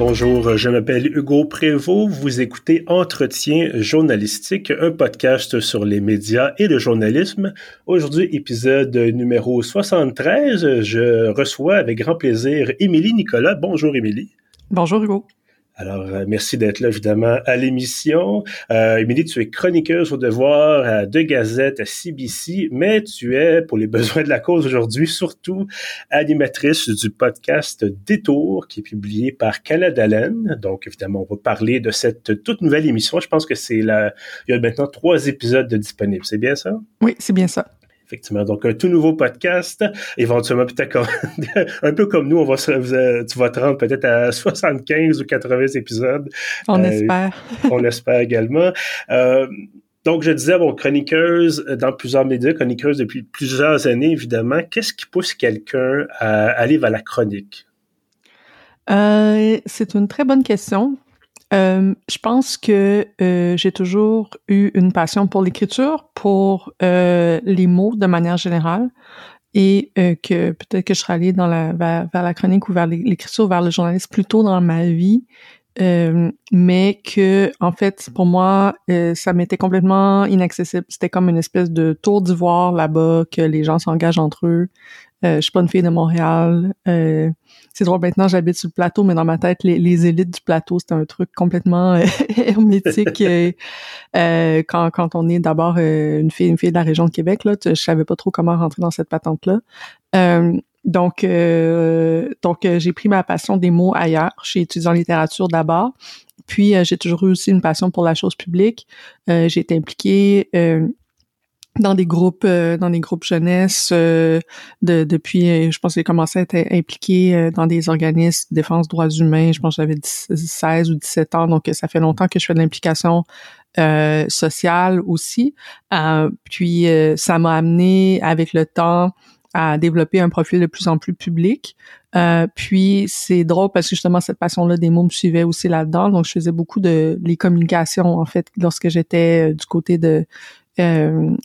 Bonjour, je m'appelle Hugo Prévost. Vous écoutez Entretien journalistique, un podcast sur les médias et le journalisme. Aujourd'hui, épisode numéro 73. Je reçois avec grand plaisir Émilie Nicolas. Bonjour Émilie. Bonjour Hugo. Alors, euh, merci d'être là, évidemment, à l'émission. Euh, Émilie, tu es chroniqueuse au devoir à deux gazettes, à CBC, mais tu es, pour les besoins de la cause aujourd'hui, surtout animatrice du podcast Détour, qui est publié par Canada Donc, évidemment, on va parler de cette toute nouvelle émission. Je pense que c'est la... Il y a maintenant trois épisodes disponibles. C'est bien ça? Oui, c'est bien ça. Effectivement. Donc, un tout nouveau podcast. Éventuellement, peut-être un peu comme nous, on va tu vas te rendre peut-être à 75 ou 80 épisodes. On euh, espère. on espère également. Euh, donc, je disais, bon, chroniqueuse dans plusieurs médias, chroniqueuse depuis plusieurs années, évidemment. Qu'est-ce qui pousse quelqu'un à aller vers la chronique? Euh, c'est une très bonne question. Euh, je pense que euh, j'ai toujours eu une passion pour l'écriture, pour euh, les mots de manière générale, et que peut-être que je serais allée dans la, vers, la chronique ou vers l'écriture, vers le journalisme plus tôt dans ma vie, mais que en fait pour moi ça m'était complètement inaccessible. C'était comme une espèce de tour d'ivoire là-bas que les gens s'engagent entre eux. Euh, je suis pas une fille de Montréal. Euh, c'est drôle, maintenant j'habite sur le plateau, mais dans ma tête, les, élites du plateau, c'était un truc complètement euh, hermétique. Euh, quand, quand on est d'abord une fille, une fille de la région de Québec, là, je savais pas trop comment rentrer dans cette patente-là. donc, donc j'ai pris ma passion des mots ailleurs. J'ai étudié en littérature d'abord. Puis, j'ai toujours eu aussi une passion pour la chose publique. j'ai été impliquée dans des groupes euh, dans des groupes jeunesse euh, de, depuis euh, je pense que j'ai commencé à être impliqué dans des organismes de défense droits humains je pense que j'avais 16 ou 17 ans donc ça fait longtemps que je fais de l'implication sociale aussi puis ça m'a amené avec le temps à développer un profil de plus en plus public. puis c'est drôle parce que justement cette passion-là des mots me suivait aussi là-dedans. Donc je faisais beaucoup de les communications en fait lorsque j'étais du côté de euh,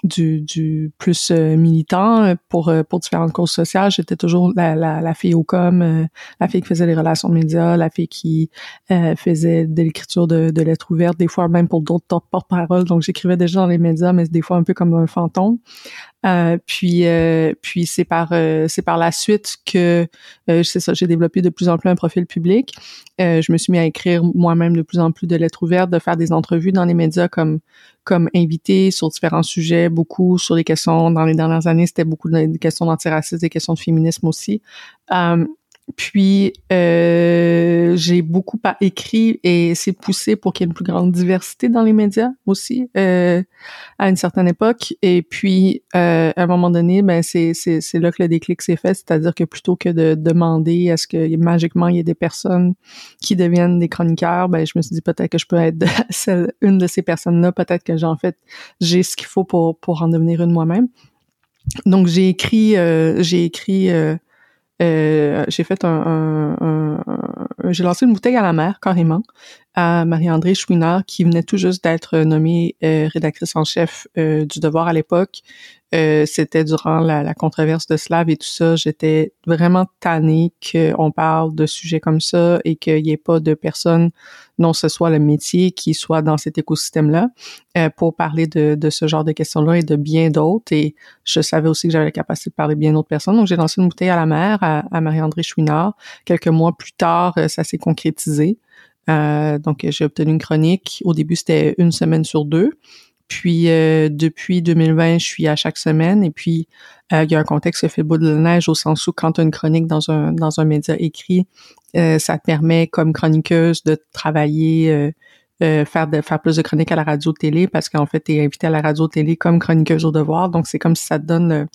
du, du, plus euh, militant pour euh, pour différentes causes sociales. J'étais toujours la, la, la, fille au com, la fille qui faisait les relations médias, la fille qui faisait de l'écriture de, de lettres ouvertes, des fois même pour d'autres porte-parole. Donc j'écrivais déjà dans les médias, mais des fois un peu comme un fantôme. Euh, puis euh, puis c'est par euh, c'est par la suite que c'est ça j'ai développé de plus en plus un profil public. je me suis mis à écrire moi-même de plus en plus de lettres ouvertes, de faire des entrevues dans les médias comme comme invité sur différents sujets, beaucoup sur les questions dans les dernières années, c'était beaucoup de questions d'antiracisme, des questions de féminisme aussi. Puis euh, j'ai beaucoup écrit et c'est poussé pour qu'il y ait une plus grande diversité dans les médias aussi euh, à une certaine époque. Et puis euh, à un moment donné, ben c'est c'est là que le déclic s'est fait, c'est-à-dire que plutôt que de demander à ce que magiquement il y ait des personnes qui deviennent des chroniqueurs, ben je me suis dit peut-être que je peux être celle, une de ces personnes-là, peut-être que j'ai en fait j'ai ce qu'il faut pour pour en devenir une moi-même. Donc j'ai écrit euh, j'ai écrit euh, j'ai fait un, un, un, j'ai lancé une bouteille à la mer carrément à Marie-André Chouinard qui venait tout juste d'être nommée euh, rédactrice en chef euh, du Devoir à l'époque. C'était durant la, la, controverse de Slav et tout ça. J'étais vraiment tannée qu'on parle de sujets comme ça et qu'il n'y ait pas de personnes non ce soit le métier qui soit dans cet écosystème-là euh, pour parler de, de, ce genre de questions-là et de bien d'autres. Et je savais aussi que j'avais la capacité de parler bien d'autres personnes. Donc, j'ai lancé une bouteille à la mer à, Marie-André Chouinard. Quelques mois plus tard, euh, ça s'est concrétisé. Euh, donc, j'ai obtenu une chronique. Au début, c'était une semaine sur deux. Puis euh, depuis 2020, je suis à chaque semaine. Et puis euh, il y a un contexte qui fait bout de neige au sens où quand tu as une chronique dans un dans un média écrit, euh, ça te permet comme chroniqueuse de travailler faire de faire plus de chroniques à la radio télé parce qu'en fait tu es invité à la radio télé comme chroniqueuse au devoir donc c'est comme si ça te donne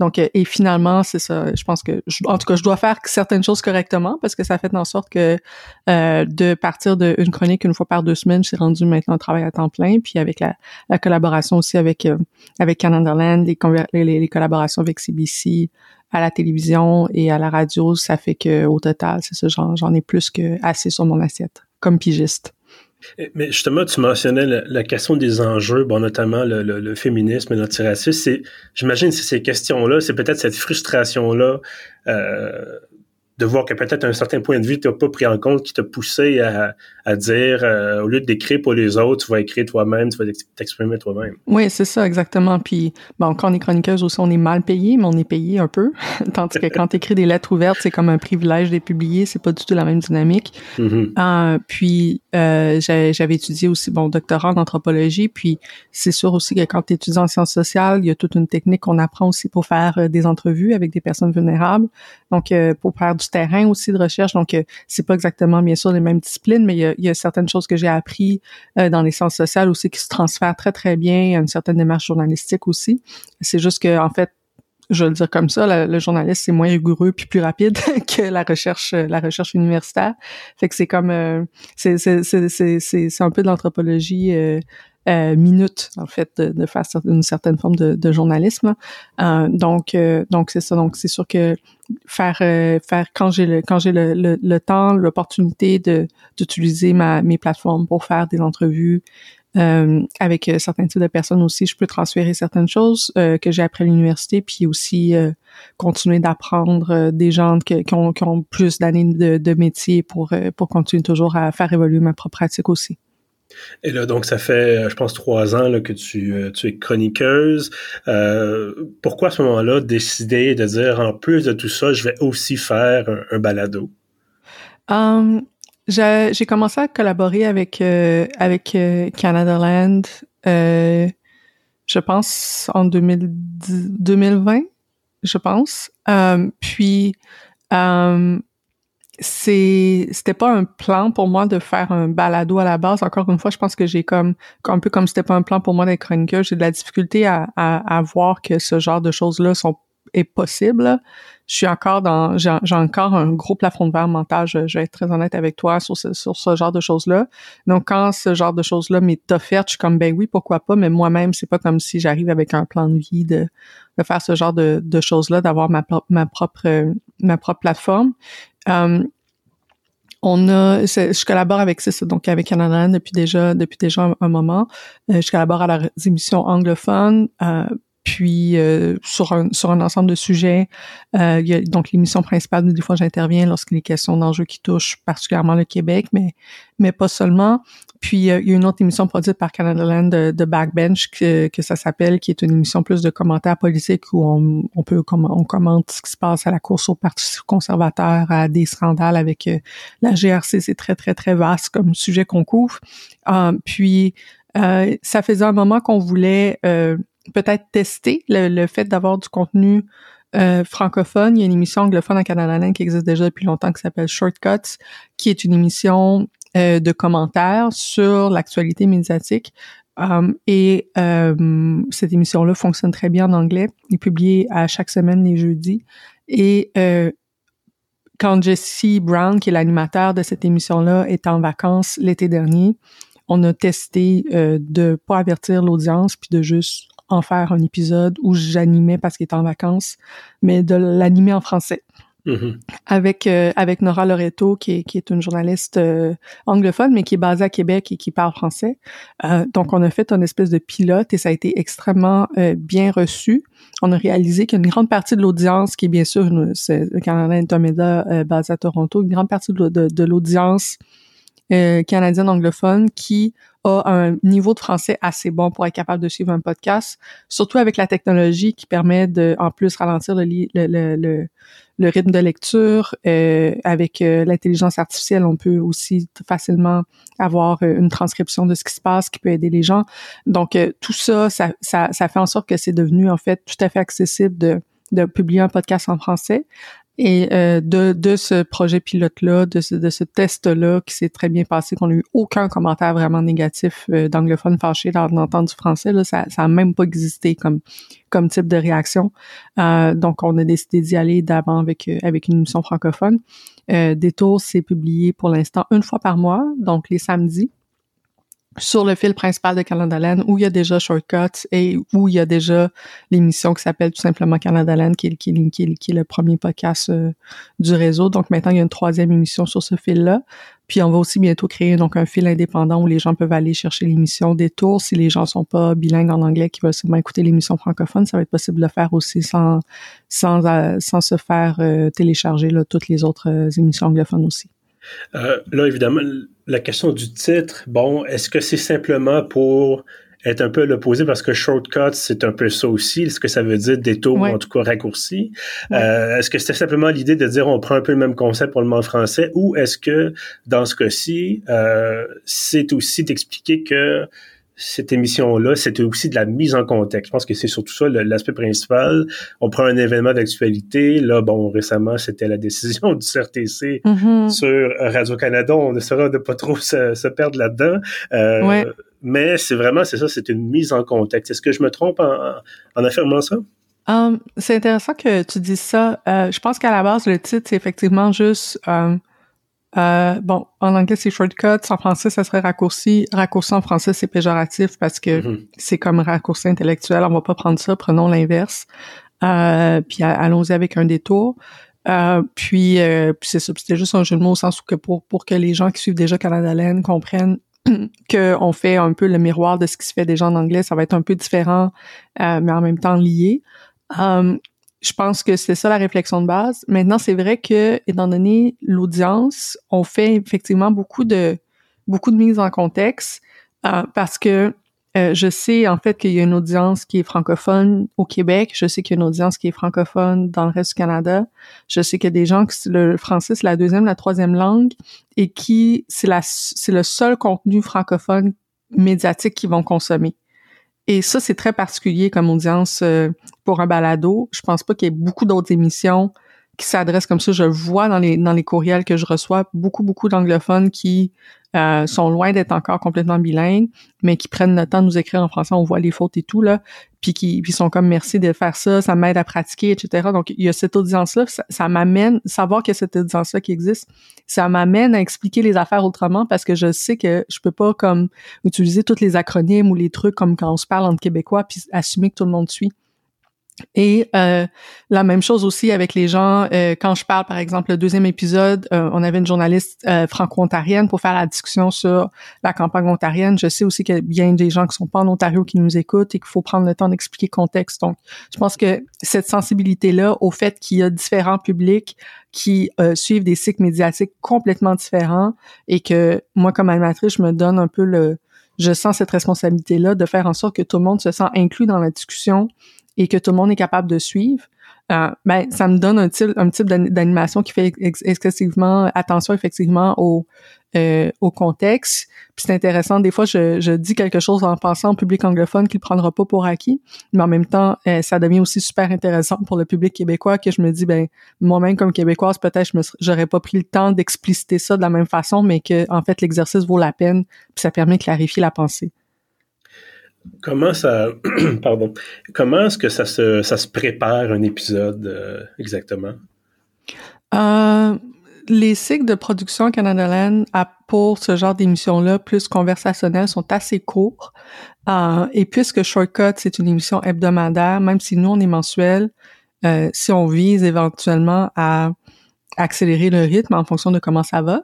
donc, euh, et finalement, c'est ça. Je pense que, en tout cas, je dois faire certaines choses correctement parce que ça fait en sorte que euh, de partir d'une chronique une fois par deux semaines, j'ai rendu maintenant un travail à temps plein. Puis avec la, la collaboration aussi avec euh, avec Canadaland, les, les, les, collaborations avec CBC à la télévision et à la radio, ça fait que au total, c'est ça, j'en ai plus que assez sur mon assiette comme pigiste. Mais justement, tu mentionnais la, question des enjeux, bon, notamment le féminisme et l'antiracisme. C'est, j'imagine, c'est ces questions-là, c'est peut-être cette frustration-là euh, de voir que peut-être un certain point de vue tu n'as pas pris en compte qui t'a poussé à, à dire euh, au lieu d'écrire pour les autres, tu vas écrire toi-même, tu vas t'exprimer toi-même. Oui, c'est ça, exactement. Puis, bon, quand on est chroniqueuse aussi, on est mal payé, mais on est payé un peu. Tandis que quand tu écris des lettres ouvertes, c'est comme un privilège de publier, c'est pas du tout la même dynamique. Mm-hmm. Euh, puis, euh, j'avais étudié aussi, bon, doctorat en anthropologie, puis c'est sûr aussi que quand tu étudies en sciences sociales, il y a toute une technique qu'on apprend aussi pour faire des entrevues avec des personnes vulnérables. Donc, pour faire du terrain aussi de recherche. Donc, euh, c'est pas exactement, bien sûr, les mêmes disciplines, mais il y a, certaines choses que j'ai appris euh, dans les sciences sociales aussi qui se transfèrent très, très bien à une certaine démarche journalistique aussi. C'est juste que, en fait, je vais le dire comme ça, le, journaliste c'est moins rigoureux puis plus rapide que la recherche, la recherche universitaire. Fait que c'est comme, euh, c'est c'est un peu de l'anthropologie euh, minutes en fait de, de, faire une certaine forme de, de journalisme. Euh, donc euh, donc c'est ça. Donc c'est sûr que faire euh, faire quand j'ai le quand j'ai le, le, temps, l'opportunité de d'utiliser ma mes plateformes pour faire des entrevues. Avec certains types de personnes aussi, je peux transférer certaines choses que j'ai appris à l'université, puis aussi continuer d'apprendre des gens qui, ont, qui ont plus d'années de, de métier pour, pour continuer toujours à faire évoluer ma propre pratique aussi. Et là, donc, ça fait, euh, je pense, trois ans là, que tu, euh, tu es chroniqueuse. Euh, pourquoi à ce moment-là décider de dire, en plus de tout ça, je vais aussi faire un, balado? Um, j'ai commencé à collaborer avec, avec Canada Land, je pense, en 2020, je pense. puis, c'est c'était pas un plan pour moi de faire un balado à la base. Encore une fois, je pense que j'ai comme un peu comme c'était pas un plan pour moi d'être chroniqueur, j'ai de la difficulté à, à, à, voir que ce genre de choses-là sont est possible. Je suis encore dans j'ai encore un gros plafond de verre mental, je, vais être très honnête avec toi sur ce, sur ce genre de choses-là. Donc quand ce genre de choses-là m'est offerte, je suis comme ben oui, pourquoi pas, mais moi-même, c'est pas comme si j'arrive avec un plan de vie de, de faire ce genre de, de choses-là, d'avoir ma, ma propre ma propre plateforme. Euh, on a, je collabore avec ça, donc avec Canada depuis déjà depuis déjà un, moment. Euh, je collabore à leurs émissions anglophones. Euh, puis euh, sur un sur un ensemble de sujets, il y a donc l'émission principale où des fois j'interviens lorsqu'il est question d'enjeux qui touchent particulièrement le Québec, mais mais pas seulement. Puis euh, il y a une autre émission produite par Canada Land de, Backbench que, que ça s'appelle, qui est une émission plus de commentaires politiques où on, on peut on commente ce qui se passe à la course au Parti conservateur, à des scandales avec euh, la GRC. C'est très très très vaste comme sujet qu'on couvre. Euh, puis ça faisait un moment qu'on voulait peut-être tester le, le fait d'avoir du contenu francophone. Il y a une émission anglophone à Canada Land qui existe déjà depuis longtemps qui s'appelle Shortcuts, qui est une émission euh, de commentaires sur l'actualité médiatique. Um, et euh, cette émission-là fonctionne très bien en anglais. Il est publié à chaque semaine les jeudis. Et euh, quand Jesse Brown, qui est l'animateur de cette émission-là, est en vacances l'été dernier, on a testé euh, de pas avertir l'audience puis de juste en faire un épisode où j'animais parce qu'il est en vacances, mais de l'animer en français. Mm-hmm. avec euh, avec Nora Loreto qui est, qui est une journaliste euh, anglophone mais qui est basée à Québec et qui parle français. Euh, donc on a fait une espèce de pilote et ça a été extrêmement bien reçu. On a réalisé qu'une grande partie de l'audience, qui est bien sûr c'est le Canada Intermédia basé à Toronto, une grande partie de, de, de l'audience canadienne anglophone qui un niveau de français assez bon pour être capable de suivre un podcast, surtout avec la technologie qui permet de en plus ralentir le, rythme de lecture. Euh, avec euh, l'intelligence artificielle, on peut aussi facilement avoir euh, une transcription de ce qui se passe qui peut aider les gens. Donc, tout ça, ça, ça, fait en sorte que c'est devenu en fait tout à fait accessible de publier un podcast en français. Et euh, de, de ce projet pilote-là, de ce, de ce test-là qui s'est très bien passé, qu'on n'a eu aucun commentaire vraiment négatif euh, d'anglophones fâchés lors d'entendre du français, là, ça n'a même pas existé comme, comme type de réaction. Euh, donc, on a décidé d'y aller d'avant avec, avec une émission francophone. Euh, Détour, c'est publié pour l'instant une fois par mois, donc les samedis. Sur le fil principal de Canada Land où il y a déjà Shortcuts et où il y a déjà l'émission qui s'appelle tout simplement Canada Land qui est, le premier podcast euh, du réseau. Donc maintenant, il y a une troisième émission sur ce fil-là. Puis on va aussi bientôt créer donc un fil indépendant où les gens peuvent aller chercher l'émission des tours. Si les gens sont pas bilingues en anglais, qui veulent seulement écouter l'émission francophone, ça va être possible de le faire aussi sans sans euh, sans se faire euh, télécharger toutes les autres émissions anglophones aussi. Euh, là, évidemment, la question du titre, bon, est-ce que c'est simplement pour être un peu l'opposé parce que shortcut, c'est un peu ça aussi? Est-ce que ça veut dire détour ou en tout cas raccourci? Euh, est-ce que c'était simplement l'idée de dire on prend un peu le même concept pour le mot français ou est-ce que dans ce cas-ci, euh, c'est aussi d'expliquer que cette émission-là, c'était aussi de la mise en contexte. Je pense que c'est surtout ça l'aspect principal. On prend un événement d'actualité. Là, bon, récemment, c'était la décision du CRTC mm-hmm. sur Radio-Canada. On essaiera de pas trop se, perdre là-dedans. Euh, mais c'est vraiment, c'est ça, c'est une mise en contexte. Est-ce que je me trompe en, en affirmant ça? Um, c'est intéressant que tu dises ça. Euh, je pense qu'à la base, le titre, c'est effectivement juste um, euh, bon, en anglais, c'est shortcut. En français, ça serait raccourci. Raccourci en français, c'est péjoratif parce que mm-hmm. c'est comme raccourci intellectuel. On va pas prendre ça. Prenons l'inverse. Euh, puis allons-y avec un détour. Euh, puis, euh, puis c'est ça. C'était juste un jeu de mots au sens où que pour, pour que les gens qui suivent déjà Canada Land comprennent qu'on fait un peu le miroir de ce qui se fait déjà en anglais. Ça va être un peu différent, euh, mais en même temps lié. Um, je pense que c'est ça la réflexion de base. Maintenant, c'est vrai que, étant donné l'audience, on fait effectivement beaucoup de beaucoup de mise en contexte euh, parce que euh, je sais en fait qu'il y a une audience qui est francophone au Québec. Je sais qu'il y a une audience qui est francophone dans le reste du Canada. Je sais qu'il y a des gens qui le français c'est la deuxième, la troisième langue et qui c'est la c'est le seul contenu francophone médiatique qu'ils vont consommer. Et ça, c'est très particulier comme audience euh, pour un balado. Je pense pas qu'il y ait beaucoup d'autres émissions qui s'adressent comme ça. Je vois dans les dans les courriels que je reçois beaucoup beaucoup d'anglophones qui euh, sont loin d'être encore complètement bilingues, mais qui prennent le temps de nous écrire en français, on voit les fautes et tout, là, puis qui sont comme merci de faire ça, ça m'aide à pratiquer, etc. Donc, il y a cette audience-là, ça, m'amène, savoir qu'il y a cette audience-là qui existe, ça m'amène à expliquer les affaires autrement parce que je sais que je peux pas comme utiliser tous les acronymes ou les trucs comme quand on se parle entre Québécois puis assumer que tout le monde suit. Et euh, la même chose aussi avec les gens, euh, quand je parle, par exemple, le deuxième épisode, euh, on avait une journaliste franco-ontarienne pour faire la discussion sur la campagne ontarienne. Je sais aussi qu'il y a bien des gens qui sont pas en Ontario qui nous écoutent et qu'il faut prendre le temps d'expliquer le contexte. Donc, je pense que cette sensibilité-là au fait qu'il y a différents publics qui suivent des cycles médiatiques complètement différents et que moi, comme animatrice, je me donne un peu le... Je sens cette responsabilité-là de faire en sorte que tout le monde se sent inclus dans la discussion et que tout le monde est capable de suivre, euh, ben ça me donne un type d'animation qui fait excessivement attention effectivement au euh, au contexte. Puis c'est intéressant. Des fois, je, dis quelque chose en pensant au public anglophone qu'il prendra pas pour acquis, mais en même temps, euh, ça devient aussi super intéressant pour le public québécois que je me dis ben moi-même comme québécoise peut-être je j'aurais pas pris le temps d'expliciter ça de la même façon, mais que en fait l'exercice vaut la peine puis ça permet de clarifier la pensée. Comment ça, pardon, comment est-ce que ça se, prépare un épisode euh, exactement? Euh, les cycles de production Canada pour ce genre d'émission-là, plus conversationnelles, sont assez courts. Euh, et puisque Shortcut, c'est une émission hebdomadaire, même si nous, on est mensuel, si on vise éventuellement à accélérer le rythme en fonction de comment ça va,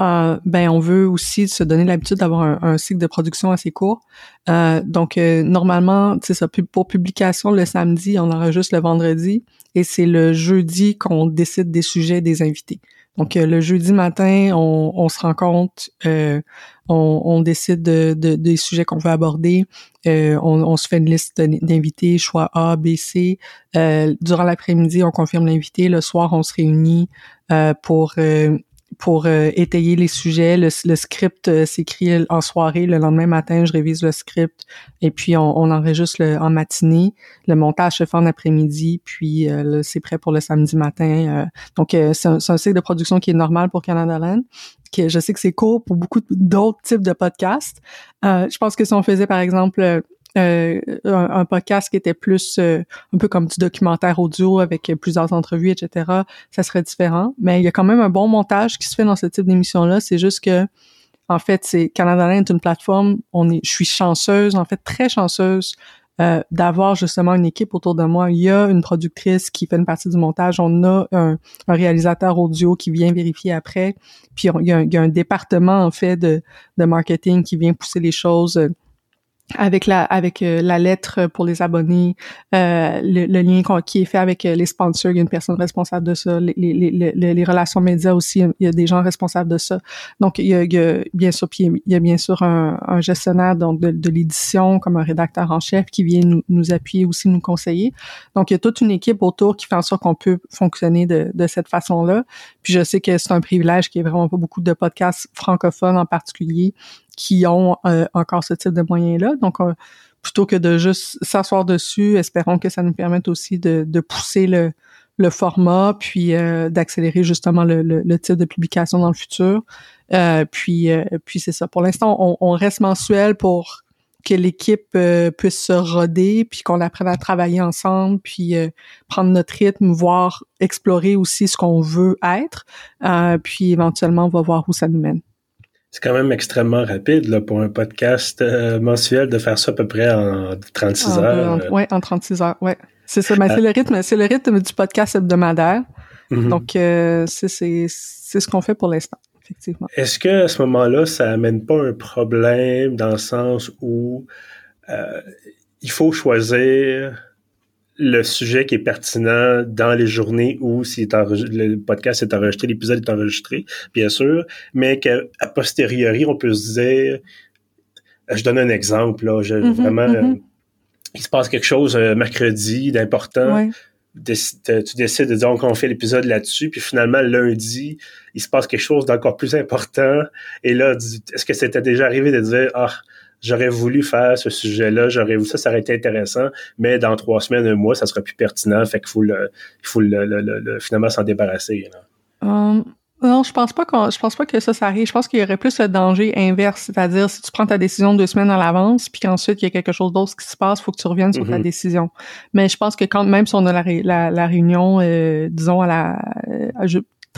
euh, ben on veut aussi se donner l'habitude d'avoir un, cycle de production assez court. Euh, donc euh, normalement, c'est ça pour publication le samedi, on enregistre le vendredi et c'est le jeudi qu'on décide des sujets des invités. Donc le jeudi matin, on, on se rencontre, on, on, décide de, de, des sujets qu'on veut aborder, on, on, se fait une liste d'invités, choix A, B, C. durant l'après-midi, on confirme l'invité. Le soir, on se réunit pour pour euh, étayer les sujets. Le, script euh, s'écrit en soirée. Le lendemain matin, je révise le script et puis on, enregistre en matinée. Le montage se fait en après-midi, puis euh, c'est prêt pour le samedi matin. donc, c'est un, un, cycle de production qui est normal pour Canada Land. Que je sais que c'est court pour beaucoup d'autres types de podcasts. je pense que si on faisait, par exemple, euh, un, podcast qui était plus euh, un peu comme du documentaire audio avec plusieurs entrevues, etc., ça serait différent. Mais il y a quand même un bon montage qui se fait dans ce type d'émission-là. C'est juste que en fait, c'est Canada est une plateforme. On est, je suis chanceuse, en fait, très chanceuse euh, d'avoir justement une équipe autour de moi. Il y a une productrice qui fait une partie du montage, on a un, réalisateur audio qui vient vérifier après, puis il y, a un, département en fait de, de marketing qui vient pousser les choses avec la avec euh, la lettre pour les abonnés, euh, le, lien qui est fait avec euh, les sponsors, il y a une personne responsable de ça, les, les, les, les, relations médias aussi, il y a des gens responsables de ça. Donc il y a, il y a bien sûr puis il y a bien sûr un, un gestionnaire donc de, de l'édition comme un rédacteur en chef qui vient nous, nous, appuyer aussi nous conseiller. Donc il y a toute une équipe autour qui fait en sorte qu'on peut fonctionner de, de cette façon-là. Puis je sais que c'est un privilège qu'il n'y ait vraiment pas beaucoup de podcasts francophones en particulier qui ont euh, encore ce type de moyens-là. Donc, euh, plutôt que de juste s'asseoir dessus, espérons que ça nous permette aussi de, de pousser le, le format, puis euh, d'accélérer justement le, le, type de publication dans le futur. puis, puis c'est ça. Pour l'instant, on, on, reste mensuel pour que l'équipe puisse se roder, puis qu'on apprenne à travailler ensemble, puis prendre notre rythme, voir explorer aussi ce qu'on veut être, puis éventuellement on va voir où ça nous mène. C'est quand même extrêmement rapide là, pour un podcast euh, mensuel de faire ça à peu près en 36 heures. Oui, en 36 heures, ouais. C'est ça, mais c'est le rythme, c'est le rythme du podcast hebdomadaire. Mm-hmm. Donc euh, c'est c'est ce qu'on fait pour l'instant, effectivement. Est-ce que à ce moment-là, ça amène pas un problème dans le sens où euh, il faut choisir le sujet qui est pertinent dans les journées où si le podcast est enregistré, l'épisode est enregistré, bien sûr, mais qu'à posteriori, on peut se dire, je donne un exemple, là, je, mm-hmm, vraiment. Euh, il se passe quelque chose euh, mercredi d'important, tu décides de dire qu'on fait l'épisode là-dessus, puis finalement, lundi, il se passe quelque chose d'encore plus important, et là, est-ce que c'était déjà arrivé de dire, ah, j'aurais voulu faire ce sujet-là, j'aurais voulu ça, ça aurait été intéressant, mais dans trois semaines, un mois, ça sera plus pertinent, fait qu'il faut le, il faut le, le, finalement s'en débarrasser. Um, non, je pense pas qu'on, je pense pas que ça, ça arrive. Je pense qu'il y aurait plus le danger inverse, c'est-à-dire si tu prends ta décision deux semaines à l'avance, puis qu'ensuite il y a quelque chose d'autre qui se passe, faut que tu reviennes sur ta mm-hmm. décision. Mais je pense que quand même si on a la, la, réunion, euh, disons à la, euh,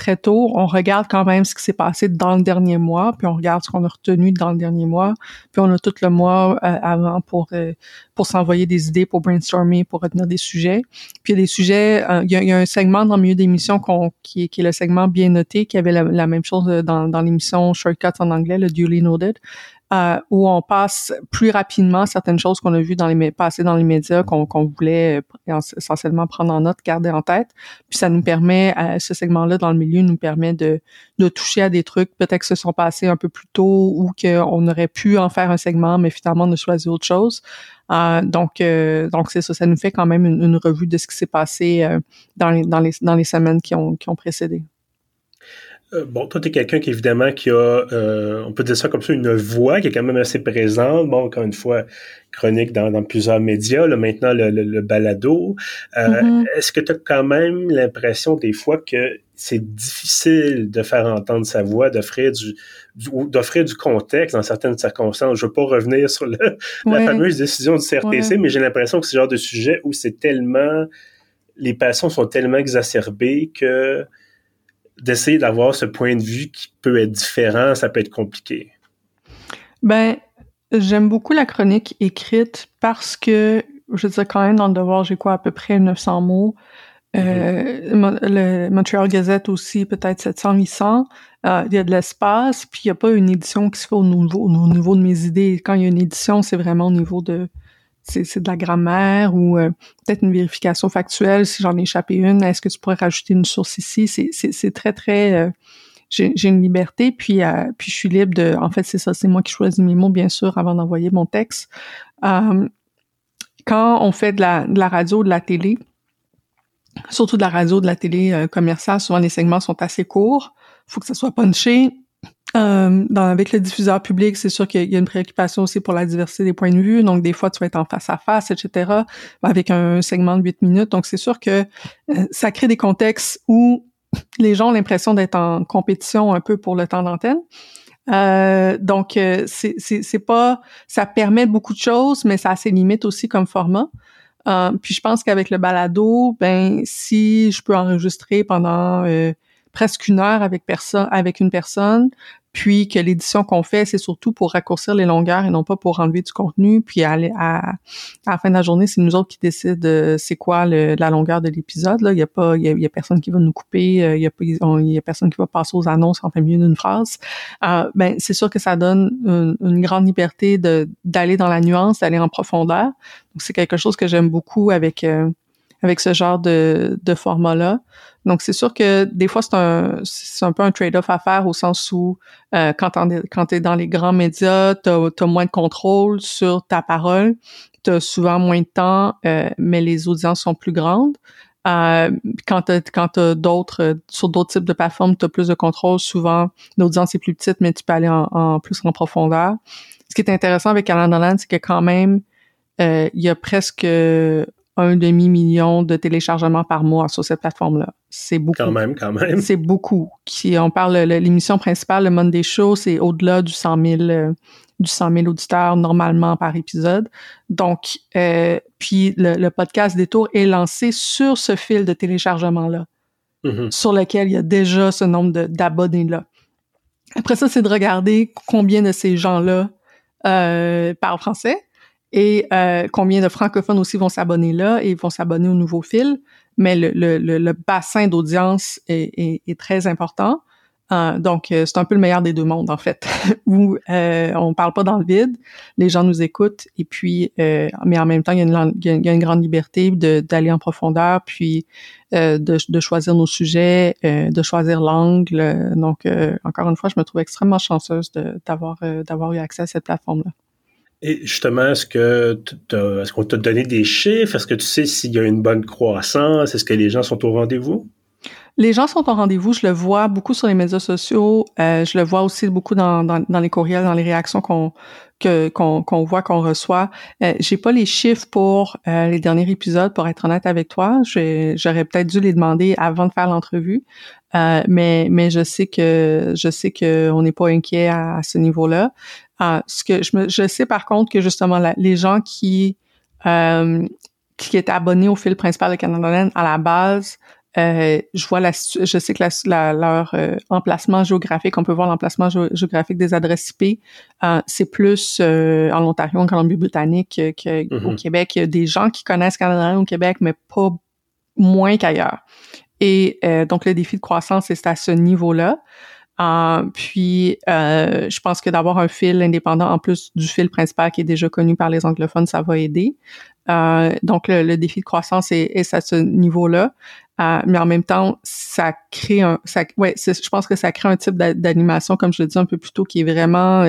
très tôt, on regarde quand même ce qui s'est passé dans le dernier mois, puis on regarde ce qu'on a retenu dans le dernier mois, puis on a tout le mois euh, avant pour euh, pour s'envoyer des idées, pour brainstormer, pour retenir des sujets. Puis il y a des sujets, euh, il, y a, un segment dans le milieu d'émission qui, est le segment bien noté, qui avait la, même chose dans, l'émission Shortcuts en anglais, le Duly Noted, euh, où on passe plus rapidement certaines choses qu'on a vues dans les passer dans les médias qu'on voulait euh, essentiellement prendre en note, garder en tête. Puis ça nous permet, euh, ce segment-là dans le milieu nous permet de, de toucher à des trucs peut-être que se sont passés un peu plus tôt ou qu'on aurait pu en faire un segment, mais finalement on a choisi autre chose. Euh, donc, donc c'est ça, ça nous fait quand même une, une revue de ce qui s'est passé dans, les, dans, les, dans les semaines qui ont, qui ont précédé. Euh, bon, toi, tu es quelqu'un qui, évidemment, qui a, euh, on peut dire ça comme ça, une voix qui est quand même assez présente. Bon, encore une fois, chronique dans, dans plusieurs médias, là, maintenant le, le, balado. Euh, mm-hmm. Est-ce que tu as quand même l'impression des fois que c'est difficile de faire entendre sa voix, d'offrir du, d'offrir du contexte dans certaines circonstances? Je veux pas revenir sur le, la fameuse décision du CRTC, mais j'ai l'impression que c'est le genre de sujet où c'est tellement, les passions sont tellement exacerbées que d'essayer d'avoir ce point de vue qui peut être différent, ça peut être compliqué. Ben, j'aime beaucoup la chronique écrite parce que, je veux dire, quand même, dans le devoir, j'ai quoi, à peu près 900 mots. Euh, mm-hmm. le Montreal Gazette aussi, peut-être 700, 800. Euh, il y a de l'espace, puis il n'y a pas une édition qui se fait au niveau, au niveau de mes idées. Quand il y a une édition, c'est vraiment au niveau de c'est de la grammaire ou euh, peut-être une vérification factuelle si j'en ai échappé une. Est-ce que tu pourrais rajouter une source ici? C'est très, très... Euh, j'ai une liberté, puis, euh, puis je suis libre de... En fait, c'est ça, c'est moi qui choisis mes mots, bien sûr, avant d'envoyer mon texte. quand on fait de la, de la radio, de la télé, surtout de la radio, de la télé commerciale, souvent les segments sont assez courts. faut que ça soit punché, euh, dans, avec le diffuseur public, c'est sûr qu'il y a une préoccupation aussi pour la diversité des points de vue. Donc, des fois, tu vas être en face à face, etc., avec un segment de 8 minutes. Donc, c'est sûr que euh, ça crée des contextes où les gens ont l'impression d'être en compétition un peu pour le temps d'antenne. Euh, donc, euh, c'est pas... Ça permet beaucoup de choses, mais ça a ses limites aussi comme format. puis je pense qu'avec le balado, ben si je peux enregistrer pendant presque une heure avec personne, avec une personne, puis que l'édition qu'on fait, c'est surtout pour raccourcir les longueurs et non pas pour enlever du contenu, puis à, à la fin de la journée, c'est nous autres qui décident euh, c'est quoi la longueur de l'épisode. Là, il y a pas, il y a, personne qui va nous couper, euh, il y a, il y a personne qui va passer aux annonces en plein milieu d'une phrase. Euh, ben c'est sûr que ça donne une, grande liberté de d'aller dans la nuance, d'aller en profondeur. Donc c'est quelque chose que j'aime beaucoup avec avec ce genre de, de format-là. Donc, c'est sûr que des fois, c'est un, c'est un peu un trade-off à faire au sens où euh, quand tu es dans les grands médias, tu as, moins de contrôle sur ta parole, tu as souvent moins de temps, euh, mais les audiences sont plus grandes. Euh, quand tu quand d'autres sur d'autres types de plateformes, tu as plus de contrôle. Souvent, l'audience est plus petite, mais tu peux aller en, plus en profondeur. Ce qui est intéressant avec Calendar c'est que quand même, euh, il y a presque un demi-million de téléchargements par mois sur cette plateforme-là. C'est beaucoup. Quand même, quand même. C'est beaucoup. Si on parle, l'émission principale, le Monday Show, c'est au-delà du 100 000, euh, du 100 000 auditeurs normalement par épisode. Donc, euh, puis le, podcast Détour est lancé sur ce fil de téléchargement-là, mm-hmm. sur lequel il y a déjà ce nombre d'abonnés-là. Après ça, c'est de regarder combien de ces gens-là euh, parlent français et euh, combien de francophones aussi vont s'abonner là et vont s'abonner au nouveau fil. Mais le, le, le, bassin d'audience est, est, est, très important. Euh, donc, euh, c'est un peu le meilleur des deux mondes, en fait, où euh, on parle pas dans le vide, les gens nous écoutent, et puis, euh, mais en même temps, il y a une, il y a une grande liberté d'aller en profondeur, puis de, de, choisir nos sujets, de choisir l'angle. Donc, encore une fois, je me trouve extrêmement chanceuse d'avoir d'avoir eu accès à cette plateforme-là. Et justement, est-ce que est-ce qu'on t'a donné des chiffres? Est-ce que tu sais s'il y a une bonne croissance? Est-ce que les gens sont au rendez-vous? Les gens sont au rendez-vous. Je le vois beaucoup sur les médias sociaux. Euh, je le vois aussi beaucoup dans, dans, les courriels, dans les réactions qu'on qu'on, voit, qu'on reçoit. Euh, j'ai pas les chiffres pour euh, les derniers épisodes, pour être honnête avec toi. j'aurais peut-être dû les demander avant de faire l'entrevue. Euh, mais mais je sais que je sais que on n'est pas inquiet à, ce niveau-là. Euh, ce que je, me, je sais par contre que justement les gens qui euh, qui étaient abonnés au fil principal de Canada à la base, euh, je vois la, je sais que la, leur euh, emplacement géographique, on peut voir l'emplacement géographique des adresses IP, euh, c'est plus euh, en Ontario, en Colombie-Britannique qu'au mm-hmm. Québec. Il y a des gens qui connaissent Canada au Québec, mais pas moins qu'ailleurs. Et donc le défi de croissance, c'est à ce niveau-là. Euh, puis, euh, je pense que d'avoir un fil indépendant en plus du fil principal qui est déjà connu par les anglophones, ça va aider. Euh, donc, le, défi de croissance est, est à ce niveau-là. mais en même temps, ça crée un, ça, ouais, je pense que ça crée un type d'animation, comme je le dis un peu plus tôt, qui est vraiment,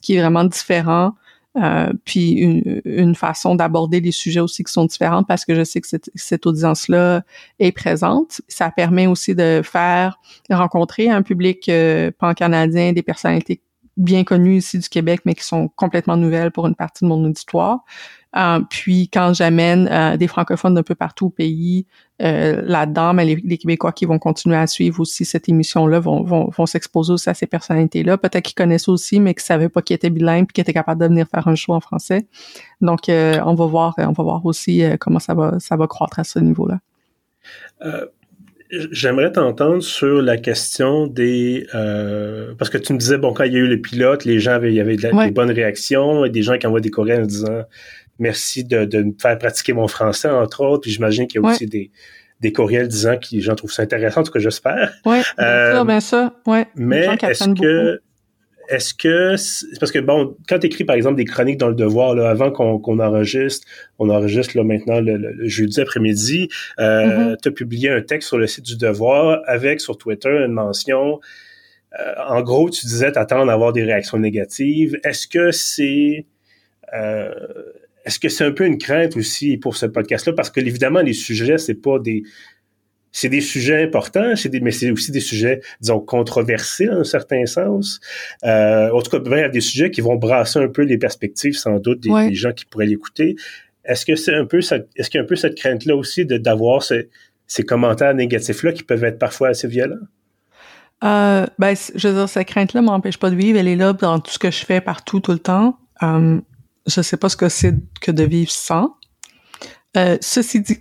qui est vraiment différent. Euh, puis une, une façon d'aborder les sujets aussi qui sont différentes parce que je sais que cette, cette audience-là est présente. Ça permet aussi de faire rencontrer un public euh, pan-canadien, des personnalités bien connues ici du Québec, mais qui sont complètement nouvelles pour une partie de mon auditoire. Euh, puis quand j'amène euh, des francophones d'un peu partout au pays euh, là-dedans, mais les, Québécois qui vont continuer à suivre aussi cette émission-là vont, vont, vont s'exposer aussi à ces personnalités-là. Peut-être qu'ils connaissent aussi, mais qu'ils savaient pas qu'ils étaient bilingues puis qu'ils étaient capables de venir faire un show en français. Donc, on va voir, on va voir aussi comment ça va, ça va croître à ce niveau-là. J'aimerais t'entendre sur la question des parce que tu me disais bon quand il y a eu le pilote, les gens avaient il y avait des bonnes réactions, des gens qui envoient des courriels en disant merci de, de me faire pratiquer mon français, entre autres. Puis j'imagine qu'il y a aussi des, des courriels disant que les gens trouvent ça intéressant, en tout cas j'espère. Oui, bien euh, sûr, bien ça. Ouais, mais est-ce que est-ce que parce que bon, quand tu écris par exemple des chroniques dans le devoir là, avant qu'on enregistre, on enregistre là maintenant le, jeudi après-midi, euh, mm-hmm. tu as publié un texte sur le site du devoir avec sur Twitter une mention. Euh, en gros, tu disais t'attends d'avoir des réactions négatives. Est-ce que c'est euh, est-ce que c'est un peu une crainte aussi pour ce podcast-là? Parce que évidemment, les sujets, c'est pas des. C'est des sujets importants, c'est des, mais c'est aussi des sujets, disons, controversés en un certain sens. Euh, en tout cas, il y a des sujets qui vont brasser un peu les perspectives, sans doute, des, gens qui pourraient l'écouter. Est-ce que c'est un peu est-ce qu'il y a un peu cette crainte-là aussi de, d'avoir ces, ces commentaires négatifs-là qui peuvent être parfois assez violents? Euh, ben, je veux dire, cette crainte-là m'empêche pas de vivre. Elle est là dans tout ce que je fais partout, tout le temps. Euh, je sais pas ce que c'est que de vivre sans. Euh, ceci dit,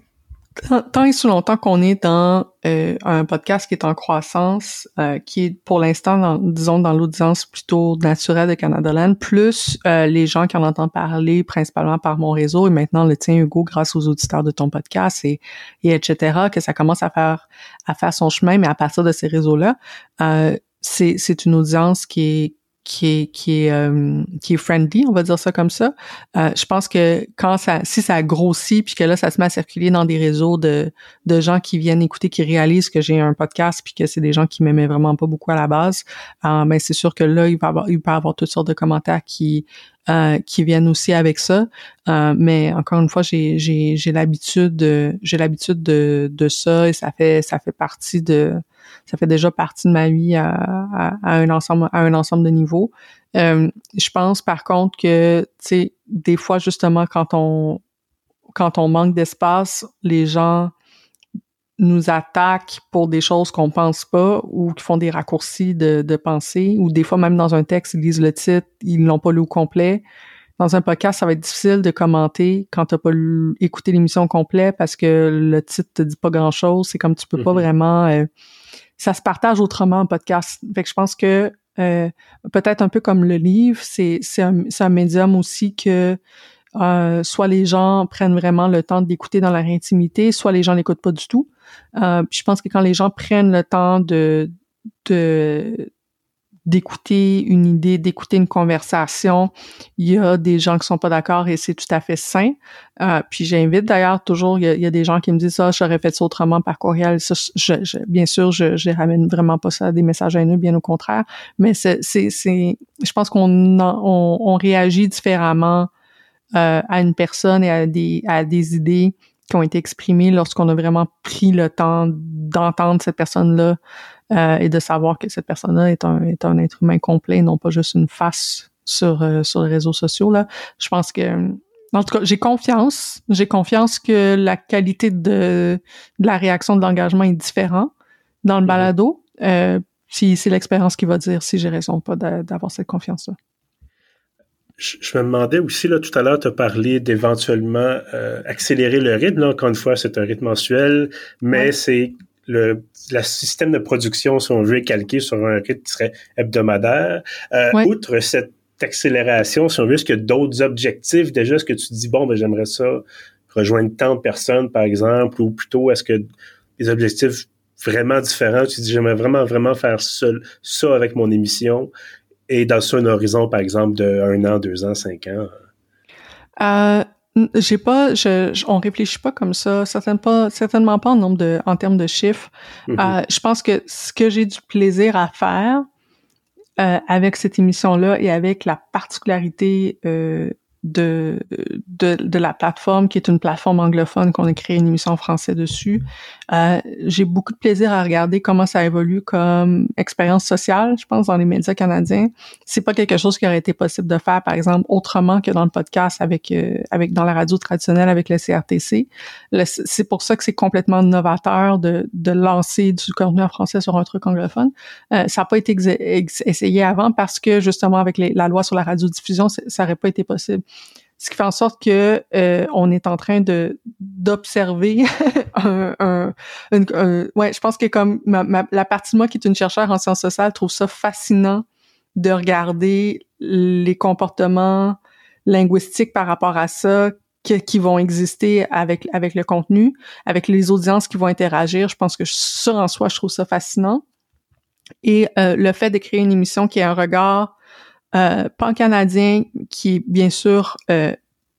tant, et sous longtemps qu'on est dans euh, un podcast qui est en croissance, euh, qui est pour l'instant, disons, dans l'audience plutôt naturelle de Canada plus euh, les gens qui en entendent parler principalement par mon réseau et maintenant le tien, Hugo, grâce aux auditeurs de ton podcast et, et etc., que ça commence à faire à faire son chemin, mais à partir de ces réseaux-là, c'est, c'est une audience qui est qui est qui est euh, qui est friendly, on va dire ça comme ça. Euh, je pense que quand ça si ça grossit puis que là ça se met à circuler dans des réseaux de de gens qui viennent écouter qui réalisent que j'ai un podcast puis que c'est des gens qui m'aimaient vraiment pas beaucoup à la base, euh, ben c'est sûr que là il va avoir il peut avoir toutes sortes de commentaires qui euh, qui viennent aussi avec ça. Euh, mais encore une fois, j'ai j'ai j'ai l'habitude j'ai l'habitude de de ça et ça fait ça fait partie de ça fait déjà partie de ma vie à, à, un ensemble à un ensemble de niveaux. Euh, je pense par contre que tu sais des fois justement quand on quand on manque d'espace, les gens nous attaquent pour des choses qu'on pense pas ou qui font des raccourcis de, de pensée ou des fois même dans un texte ils lisent le titre ils l'ont pas lu au complet dans un podcast ça va être difficile de commenter quand t'as pas écouté l'émission complète parce que le titre te dit pas grand chose c'est comme tu peux pas mm-hmm. vraiment euh, ça se partage autrement en podcast. Fait que je pense que euh, peut-être un peu comme le livre, c'est c'est un, un médium aussi que euh, soit les gens prennent vraiment le temps d'écouter dans leur intimité, soit les gens n'écoutent pas du tout. Euh, je pense que quand les gens prennent le temps de de d'écouter une idée, d'écouter une conversation. Il y a des gens qui sont pas d'accord et c'est tout à fait sain. Euh, puis j'invite d'ailleurs toujours, il y, a, des gens qui me disent ça, j'aurais fait ça autrement par courriel. Bien sûr, je, je ramène vraiment pas ça des messages haineux, bien au contraire. Mais c'est, c'est, je pense qu'on on, on, réagit différemment euh, à une personne et à des, à des idées qui ont été exprimées lorsqu'on a vraiment pris le temps d'entendre cette personne-là euh, et de savoir que cette personne-là est un, est un être humain complet, non pas juste une face sur, euh, sur les réseaux sociaux. Là. Je pense que en tout cas, j'ai confiance. J'ai confiance que la qualité de, de la réaction de l'engagement est différente dans le mm-hmm. balado. Euh, si c'est l'expérience qui va dire si j'ai raison ou pas d'avoir cette confiance-là. Je, me demandais aussi, là, tout à l'heure, tu as parlé d'éventuellement euh, accélérer le rythme. Là, encore une fois, c'est un rythme mensuel, mais c'est le, système de production, si on veut, est calqué sur un rythme qui serait hebdomadaire. Euh, outre cette accélération, si on veut, est-ce qu'il y a d'autres objectifs? Déjà? Est-ce que tu dis, bon, ben, j'aimerais ça rejoindre tant de personnes, par exemple, ou plutôt est-ce que des objectifs vraiment différents, tu dis, j'aimerais vraiment, vraiment faire ça, ça avec mon émission et dans ça, un horizon, par exemple, de un an, deux ans, cinq ans? Euh, j'ai pas, je, on réfléchit pas comme ça, certainement pas, certainement pas en nombre de, en termes de chiffres. Mm-hmm. Euh, je pense que ce que j'ai du plaisir à faire euh, avec cette émission-là et avec la particularité euh, de, de, de, la plateforme, qui est une plateforme anglophone qu'on a créé une émission en français dessus. Euh, j'ai beaucoup de plaisir à regarder comment ça évolue comme expérience sociale, je pense, dans les médias canadiens. C'est pas quelque chose qui aurait été possible de faire, par exemple, autrement que dans le podcast avec, euh, avec dans la radio traditionnelle avec le CRTC. C'est pour ça que c'est complètement novateur de, de lancer du contenu en français sur un truc anglophone. Euh, ça n'a pas été essayé avant parce que justement avec la loi sur la radiodiffusion, ça n'aurait pas été possible ce qui fait en sorte que euh, on est en train de d'observer un, un, ouais je pense que comme la partie de moi qui est une chercheure en sciences sociales trouve ça fascinant de regarder les comportements linguistiques par rapport à ça qui vont exister avec avec le contenu avec les audiences qui vont interagir. Je pense que ça en soi je trouve ça fascinant. Et euh, le fait de créer une émission qui a un regard euh, pan-canadien qui, bien sûr, euh,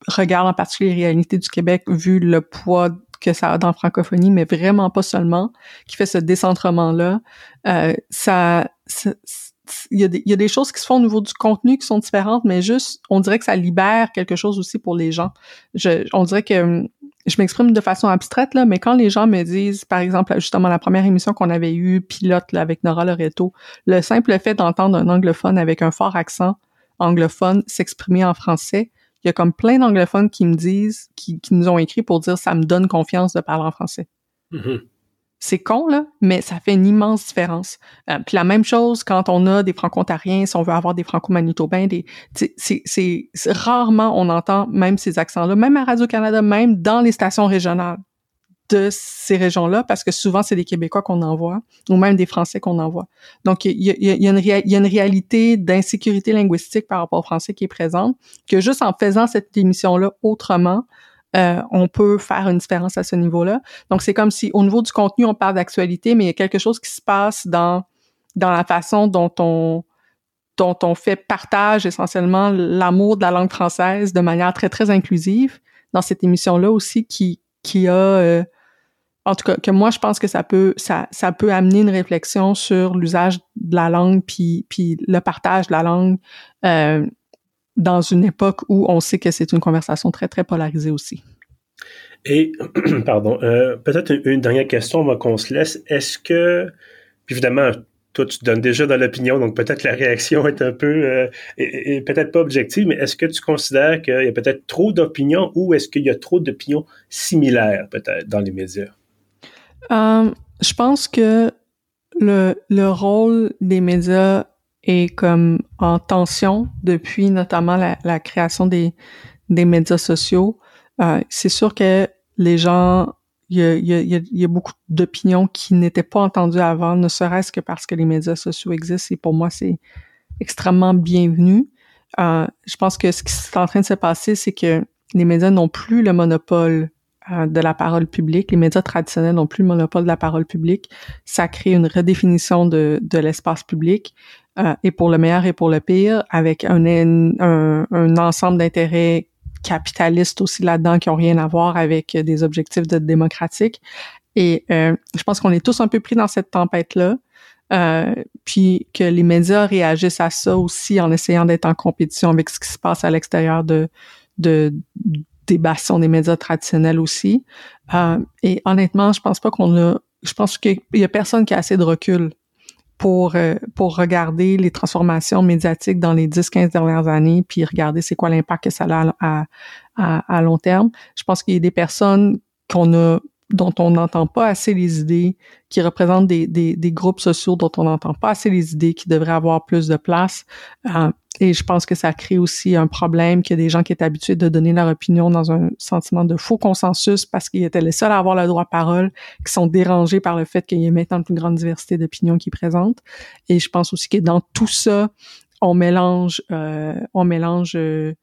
regarde en particulier les réalités du Québec vu le poids que ça a dans la francophonie, mais vraiment pas seulement, qui fait ce décentrement-là. Euh, ça, il y, a des, choses qui se font au niveau du contenu qui sont différentes, mais juste, on dirait que ça libère quelque chose aussi pour les gens. Je, on dirait que je m'exprime de façon abstraite, là, mais quand les gens me disent, par exemple, justement, la première émission qu'on avait eue, pilote, avec Nora Loreto, le simple fait d'entendre un anglophone avec un fort accent anglophone s'exprimer en français, il y a comme plein d'anglophones qui me disent, qui, qui, nous ont écrit pour dire ça me donne confiance de parler en français. Mm-hmm. C'est con, là, mais ça fait une immense différence. Euh, puis la même chose quand on a des franco-ontariens, si on veut avoir des franco-manitobains, des, c'est, rarement on entend même ces accents-là, même à Radio-Canada, même dans les stations régionales. de ces régions-là parce que souvent c'est des Québécois qu'on envoie ou même des Français qu'on envoie. Donc il y a, y, a une réalité d'insécurité linguistique par rapport aux Français qui est présente que juste en faisant cette émission-là autrement, euh, on peut faire une différence à ce niveau-là. Donc c'est comme si au niveau du contenu on parle d'actualité, mais il y a quelque chose qui se passe dans dans la façon dont on dont on fait partage essentiellement l'amour de la langue française de manière très très inclusive dans cette émission là aussi qui qui a euh, en tout cas que moi je pense que ça peut ça ça peut amener une réflexion sur l'usage de la langue puis puis le partage de la langue euh, dans une époque où on sait que c'est une conversation très très polarisée aussi. Et pardon, euh, peut-être une, une, dernière question avant qu'on se laisse. Est-ce que, évidemment, toi, tu te donnes déjà dans l'opinion, donc peut-être la réaction est un peu, euh, et, peut-être pas objective, mais est-ce que tu considères qu'il y a peut-être trop d'opinions ou est-ce qu'il y a trop d'opinions similaires peut-être dans les médias? Euh, je pense que le, le rôle des médias est comme en tension depuis notamment la, création des, des médias sociaux. Euh, c'est sûr que les gens il y a beaucoup d'opinions qui n'étaient pas entendues avant, ne serait-ce que parce que les médias sociaux existent. Et pour moi, c'est extrêmement bienvenu. Euh, je pense que ce qui est en train de se passer, c'est que les médias n'ont plus le monopole euh, de la parole publique. Les médias traditionnels n'ont plus le monopole de la parole publique. Ça crée une redéfinition de, de l'espace public, et pour le meilleur et pour le pire, avec un, un, un ensemble d'intérêts capitalistes aussi là-dedans qui ont rien à voir avec des objectifs de démocratique. Et euh, je pense qu'on est tous un peu pris dans cette tempête-là. Euh, puis que les médias réagissent à ça aussi en essayant d'être en compétition avec ce qui se passe à l'extérieur de, de des bastions des médias traditionnels aussi. Euh, et honnêtement, je pense pas qu'on a, je pense qu'il y a personne qui a assez de recul pour euh, pour regarder les transformations médiatiques dans les 10-15 dernières années, puis regarder c'est quoi l'impact que ça a à, à, à long terme. Je pense qu'il y a des personnes qu'on a dont on n'entend pas assez les idées, qui représentent des, des, des groupes sociaux dont on n'entend pas assez les idées, qui devraient avoir plus de place. Euh, et je pense que ça crée aussi un problème a des gens qui étaient habitués de donner leur opinion dans un sentiment de faux consensus parce qu'ils étaient les seuls à avoir le droit de parole, qui sont dérangés par le fait qu'il y ait maintenant une plus grande diversité d'opinions qui présentent. Et je pense aussi que dans tout ça, on mélange, euh, on mélange euh,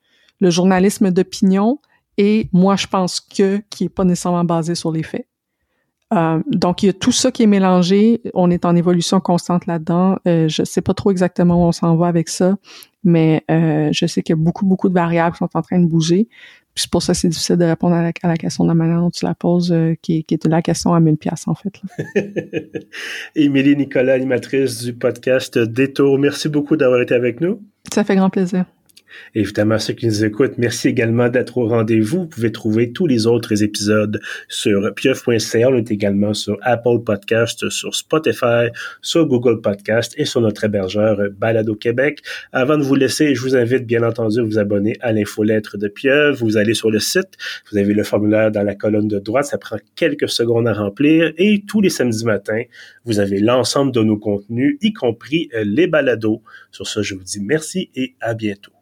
le journalisme d'opinion et moi, je pense que qui est pas nécessairement basé sur les faits. Euh, donc, il y a tout ça qui est mélangé. On est en évolution constante là-dedans. Euh, je sais pas trop exactement où on s'en va avec ça, mais euh, je sais qu'il y a beaucoup, beaucoup de variables qui sont en train de bouger. Puis c'est pour ça que c'est difficile de répondre à la, question de la manière dont tu la poses, qui, qui, est la question à 1000 pièces en fait. Émilie Nicolas, animatrice du podcast Détour, merci beaucoup d'avoir été avec nous. Ça fait grand plaisir. Évidemment, ceux qui nous écoutent, merci également d'être au rendez-vous. Vous pouvez trouver tous les autres épisodes sur pieuf.ca. On est également sur Apple Podcast, sur Spotify, sur Google Podcast et sur notre hébergeur Balado Québec. Avant de vous laisser, je vous invite bien entendu à vous abonner à l'infolettre de Pieuf. Vous allez sur le site, vous avez le formulaire dans la colonne de droite, ça prend quelques secondes à remplir et tous les samedis matins, vous avez l'ensemble de nos contenus, y compris les balados. Sur ce, je vous dis merci et à bientôt.